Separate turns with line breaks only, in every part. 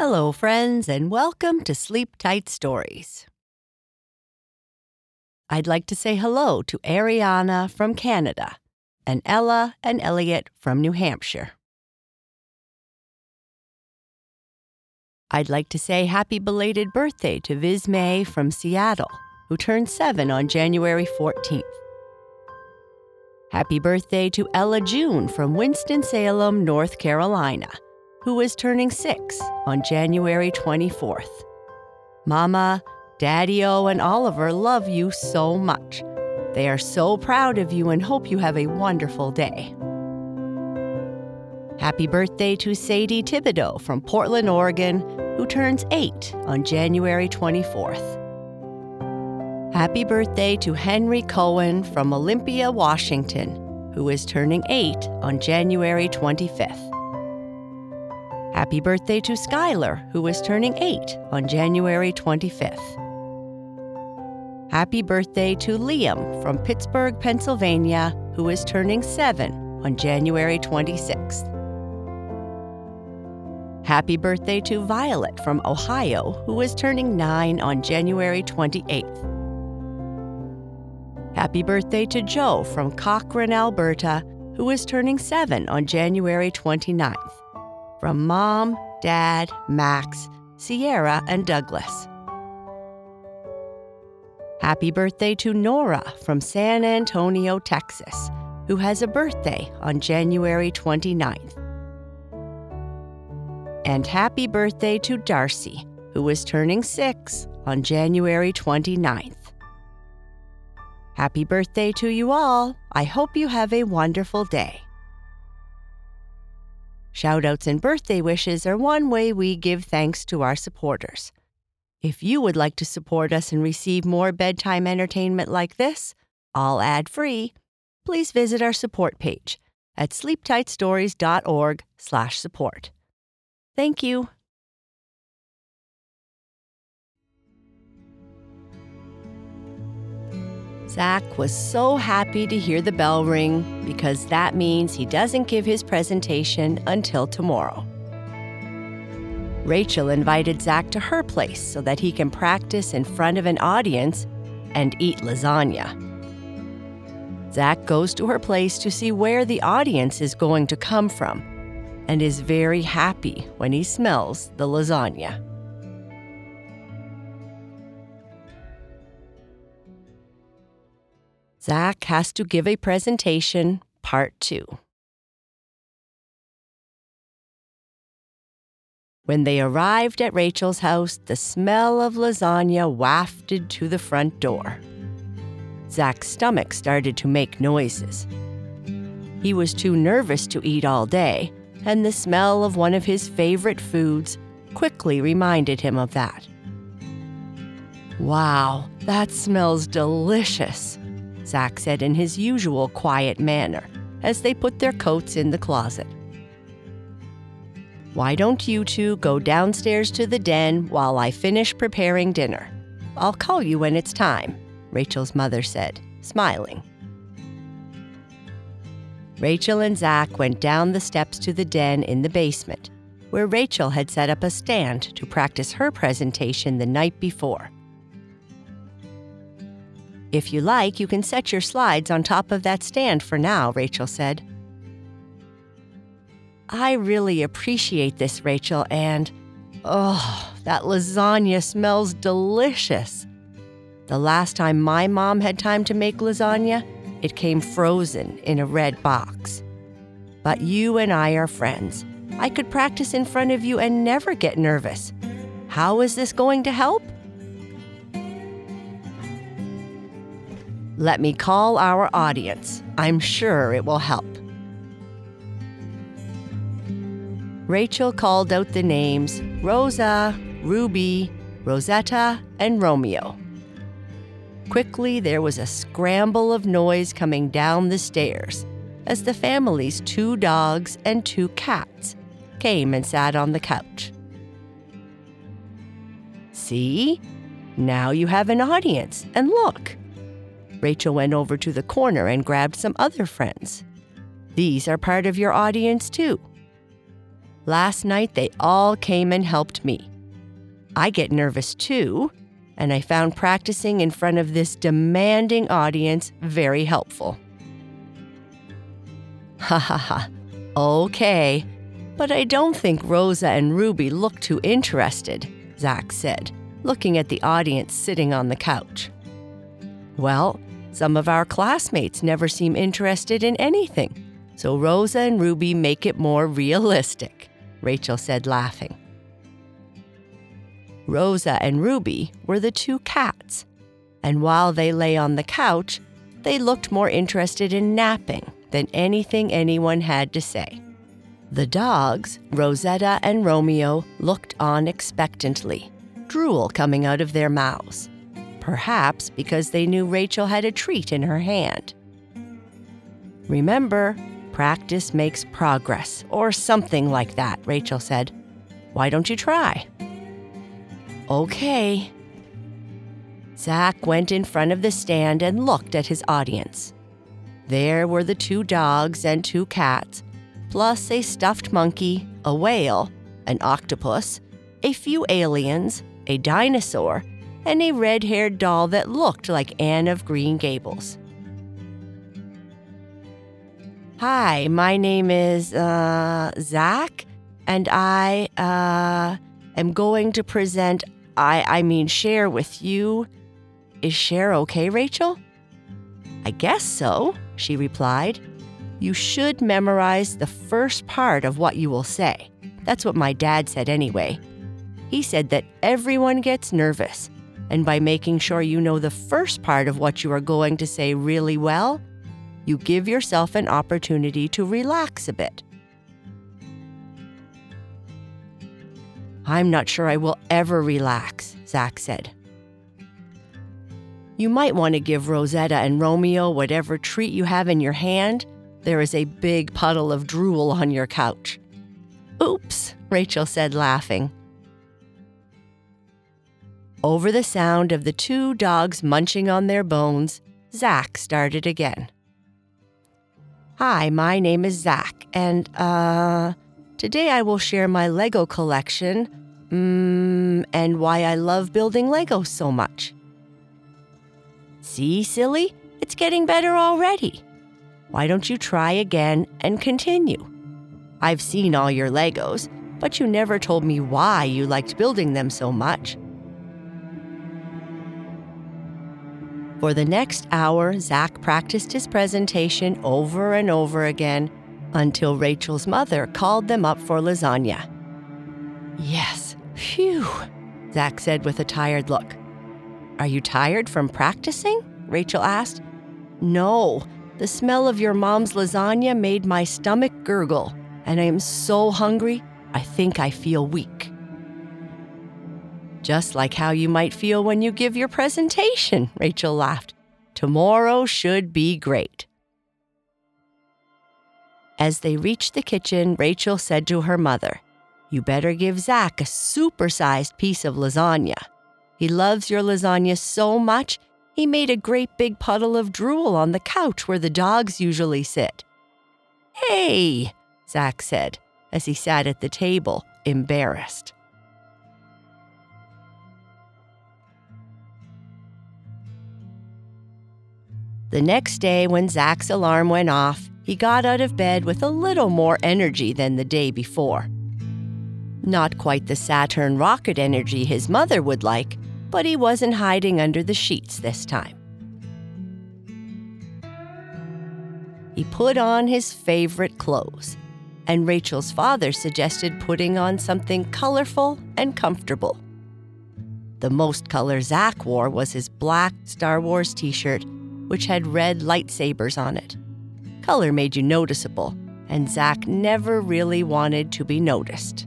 Hello, friends, and welcome to Sleep Tight Stories. I'd like to say hello to Ariana from Canada and Ella and Elliot from New Hampshire. I'd like to say happy belated birthday to Viz May from Seattle, who turned seven on January 14th. Happy birthday to Ella June from Winston-Salem, North Carolina, who is turning six on January 24th. Mama, Daddy O, and Oliver love you so much. They are so proud of you and hope you have a wonderful day. Happy birthday to Sadie Thibodeau from Portland, Oregon, who turns eight on January 24th. Happy birthday to Henry Cohen from Olympia, Washington, who is turning eight on January 25th. Happy birthday to Skylar, who is turning eight on January 25th. Happy birthday to Liam from Pittsburgh, Pennsylvania, who is turning seven on January 26th. Happy birthday to Violet from Ohio, who is turning nine on January 28th. Happy birthday to Joe from Cochrane, Alberta, who is turning seven on January 29th. From Mom, Dad, Max, Sierra, and Douglas. Happy birthday to Nora from San Antonio, Texas, who has a birthday on January 29th. And happy birthday to Darcy, who is turning six on January 29th. Happy birthday to you all. I hope you have a wonderful day. Shoutouts and birthday wishes are one way we give thanks to our supporters. If you would like to support us and receive more bedtime entertainment like this, all ad-free, please visit our support page at sleeptightstories.org/support. Thank you. Zach was so happy to hear the bell ring because that means he doesn't give his presentation until tomorrow. Rachel invited Zach to her place so that he can practice in front of an audience and eat lasagna. Zach goes to her place to see where the audience is going to come from and is very happy when he smells the lasagna. Zach has to give a presentation, part two. When they arrived at Rachel's house, the smell of lasagna wafted to the front door. Zach's stomach started to make noises. He was too nervous to eat all day, and the smell of one of his favorite foods quickly reminded him of that. Wow, that smells delicious, Zach said in his usual quiet manner as they put their coats in the closet. Why don't you two go downstairs to the den while I finish preparing dinner? I'll call you when it's time, Rachel's mother said, smiling. Rachel and Zach went down the steps to the den in the basement, where Rachel had set up a stand to practice her presentation the night before. If you like, you can set your slides on top of that stand for now, Rachel said. I really appreciate this, Rachel, and oh, that lasagna smells delicious. The last time my mom had time to make lasagna, it came frozen in a red box. But you and I are friends. I could practice in front of you and never get nervous. How is this going to help? Let me call our audience. I'm sure it will help. Rachel called out the names Rosa, Ruby, Rosetta, and Romeo. Quickly, there was a scramble of noise coming down the stairs as the family's two dogs and two cats came and sat on the couch. See? Now you have an audience, and look, Rachel went over to the corner and grabbed some other friends. These are part of your audience, too. Last night they all came and helped me. I get nervous too, and I found practicing in front of this demanding audience very helpful. Ha ha ha. Okay. But I don't think Rosa and Ruby look too interested, Zach said, looking at the audience sitting on the couch. Well, some of our classmates never seem interested in anything, so Rosa and Ruby make it more realistic, Rachel said, laughing. Rosa and Ruby were the two cats, and while they lay on the couch, they looked more interested in napping than anything anyone had to say. The dogs, Rosetta and Romeo, looked on expectantly, drool coming out of their mouths, perhaps because they knew Rachel had a treat in her hand. Remember, practice makes progress, or something like that, Rachel said. Why don't you try? Okay. Zach went in front of the stand and looked at his audience. There were the two dogs and two cats, plus a stuffed monkey, a whale, an octopus, a few aliens, a dinosaur, and a red haired doll that looked like Anne of Green Gables. Hi, my name is uh, Zach, and I uh, am going to present, I, I mean, share with you. Is share okay, Rachel? I guess so, she replied. You should memorize the first part of what you will say. That's what my dad said anyway. He said that everyone gets nervous, and by making sure you know the first part of what you are going to say really well, you give yourself an opportunity to relax a bit. I'm not sure I will ever relax, Zach said. You might want to give Rosetta and Romeo whatever treat you have in your hand. There is a big puddle of drool on your couch. Oops, Rachel said, laughing. Over the sound of the two dogs munching on their bones, Zach started again. Hi, my name is Zach, and, uh, today I will share my Lego collection, mm, and why I love building Legos so much. See, silly? It's getting better already. Why don't you try again and continue? I've seen all your Legos, but you never told me why you liked building them so much. For the next hour, Zach practiced his presentation over and over again until Rachel's mother called them up for lasagna. Yes, phew, Zach said with a tired look. Are you tired from practicing? Rachel asked. No, the smell of your mom's lasagna made my stomach gurgle, and I am so hungry, I think I feel weak. Just like how you might feel when you give your presentation, Rachel laughed. Tomorrow should be great. As they reached the kitchen, Rachel said to her mother, You better give Zach a supersized piece of lasagna. He loves your lasagna so much, he made a great big puddle of drool on the couch where the dogs usually sit. Hey, Zach said as he sat at the table, embarrassed. The next day, when Zach's alarm went off, he got out of bed with a little more energy than the day before. Not quite the Saturn rocket energy his mother would like, but he wasn't hiding under the sheets this time. He put on his favorite clothes, and Rachel's father suggested putting on something colorful and comfortable. The most color Zach wore was his black Star Wars t shirt, which had red lightsabers on it. Color made you noticeable, and Zach never really wanted to be noticed.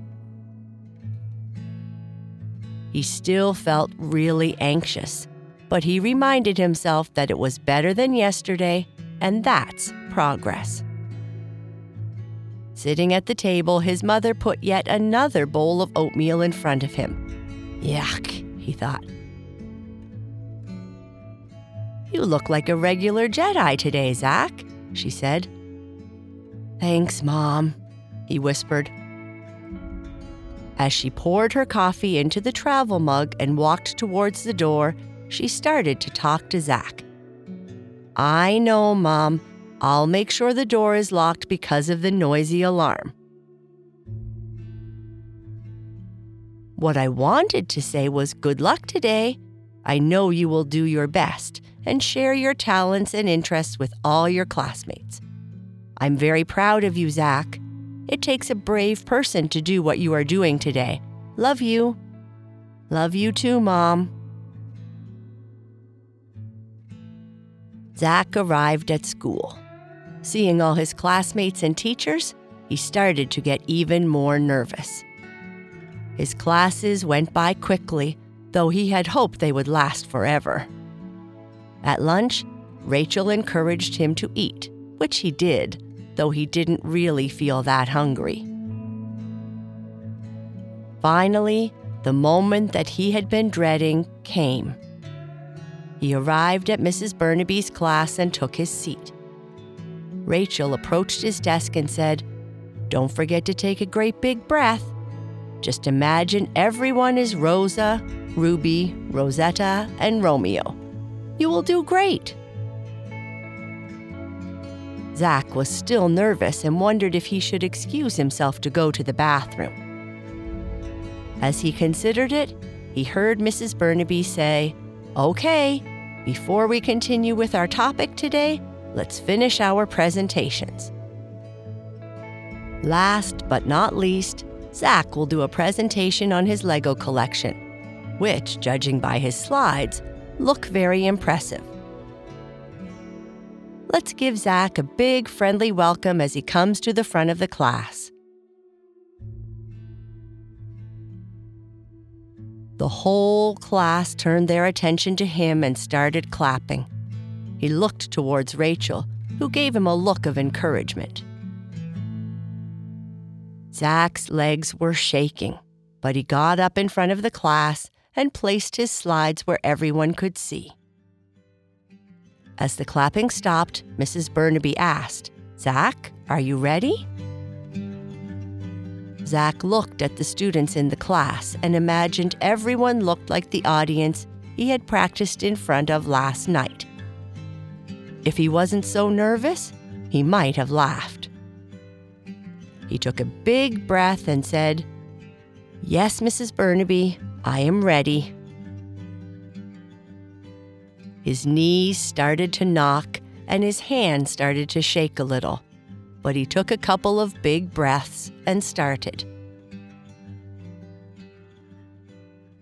He still felt really anxious, but he reminded himself that it was better than yesterday, and that's progress. Sitting at the table, his mother put yet another bowl of oatmeal in front of him. Yuck, he thought. You look like a regular Jedi today, Zach, she said. Thanks, Mom, he whispered. As she poured her coffee into the travel mug and walked towards the door, she started to talk to Zach. I know, Mom. I'll make sure the door is locked because of the noisy alarm. What I wanted to say was good luck today. I know you will do your best and share your talents and interests with all your classmates. I'm very proud of you, Zach. It takes a brave person to do what you are doing today. Love you. Love you too, Mom. Zach arrived at school. Seeing all his classmates and teachers, he started to get even more nervous. His classes went by quickly, though he had hoped they would last forever. At lunch, Rachel encouraged him to eat, which he did, though he didn't really feel that hungry. Finally, the moment that he had been dreading came. He arrived at Mrs. Burnaby's class and took his seat. Rachel approached his desk and said, Don't forget to take a great big breath. Just imagine everyone is Rosa, Ruby, Rosetta, and Romeo. You will do great. Zach was still nervous and wondered if he should excuse himself to go to the bathroom. As he considered it, he heard Mrs. Burnaby say, Okay, before we continue with our topic today, let's finish our presentations. Last but not least, Zach will do a presentation on his Lego collection, which, judging by his slides, look very impressive. Let's give Zach a big friendly welcome as he comes to the front of the class. The whole class turned their attention to him and started clapping. He looked towards Rachel, who gave him a look of encouragement. Zach's legs were shaking, but he got up in front of the class and placed his slides where everyone could see. As the clapping stopped, Mrs. Burnaby asked, Zach, are you ready? Zach looked at the students in the class and imagined everyone looked like the audience he had practiced in front of last night. If he wasn't so nervous, he might have laughed. He took a big breath and said, Yes, Mrs. Burnaby, I am ready. His knees started to knock and his hands started to shake a little, but he took a couple of big breaths and started.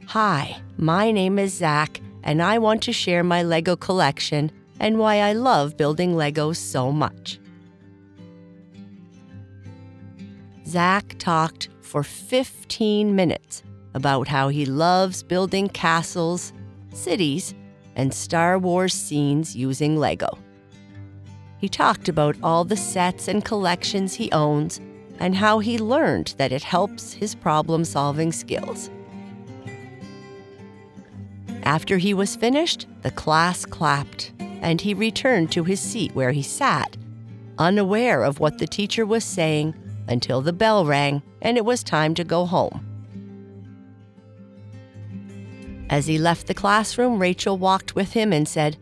Hi, my name is Zach, and I want to share my Lego collection and why I love building Legos so much. Zach talked for 15 minutes about how he loves building castles, cities, and Star Wars scenes using Lego. He talked about all the sets and collections he owns and how he learned that it helps his problem solving skills. After he was finished, the class clapped, and he returned to his seat where he sat, unaware of what the teacher was saying until the bell rang and it was time to go home. As he left the classroom, Rachel walked with him and said,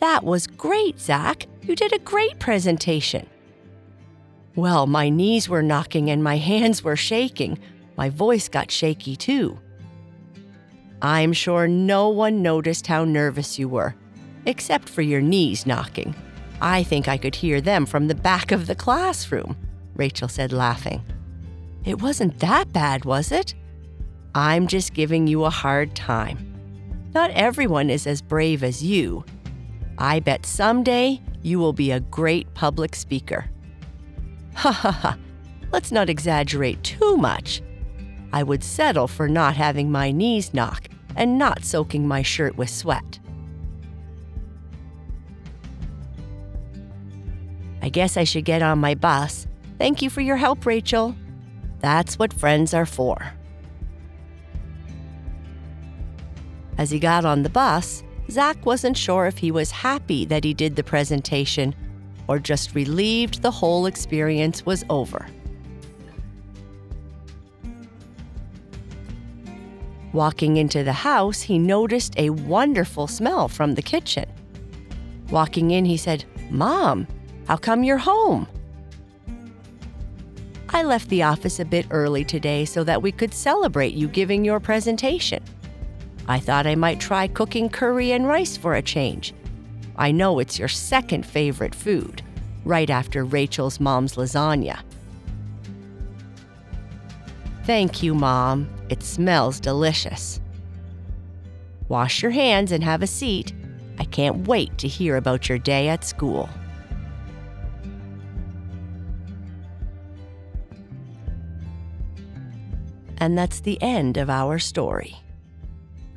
That was great, Zach. You did a great presentation. Well, my knees were knocking and my hands were shaking. My voice got shaky too. I'm sure no one noticed how nervous you were, except for your knees knocking. I think I could hear them from the back of the classroom, Rachel said, laughing. It wasn't that bad, was it? I'm just giving you a hard time. Not everyone is as brave as you. I bet someday you will be a great public speaker. Ha ha ha, let's not exaggerate too much. I would settle for not having my knees knock and not soaking my shirt with sweat. I guess I should get on my bus. Thank you for your help, Rachel. That's what friends are for. As he got on the bus, Zach wasn't sure if he was happy that he did the presentation or just relieved the whole experience was over. Walking into the house, he noticed a wonderful smell from the kitchen. Walking in, he said, Mom, how come you're home? I left the office a bit early today so that we could celebrate you giving your presentation. I thought I might try cooking curry and rice for a change. I know it's your second favorite food, right after Rachel's mom's lasagna. Thank you, Mom. It smells delicious. Wash your hands and have a seat. I can't wait to hear about your day at school. And that's the end of our story.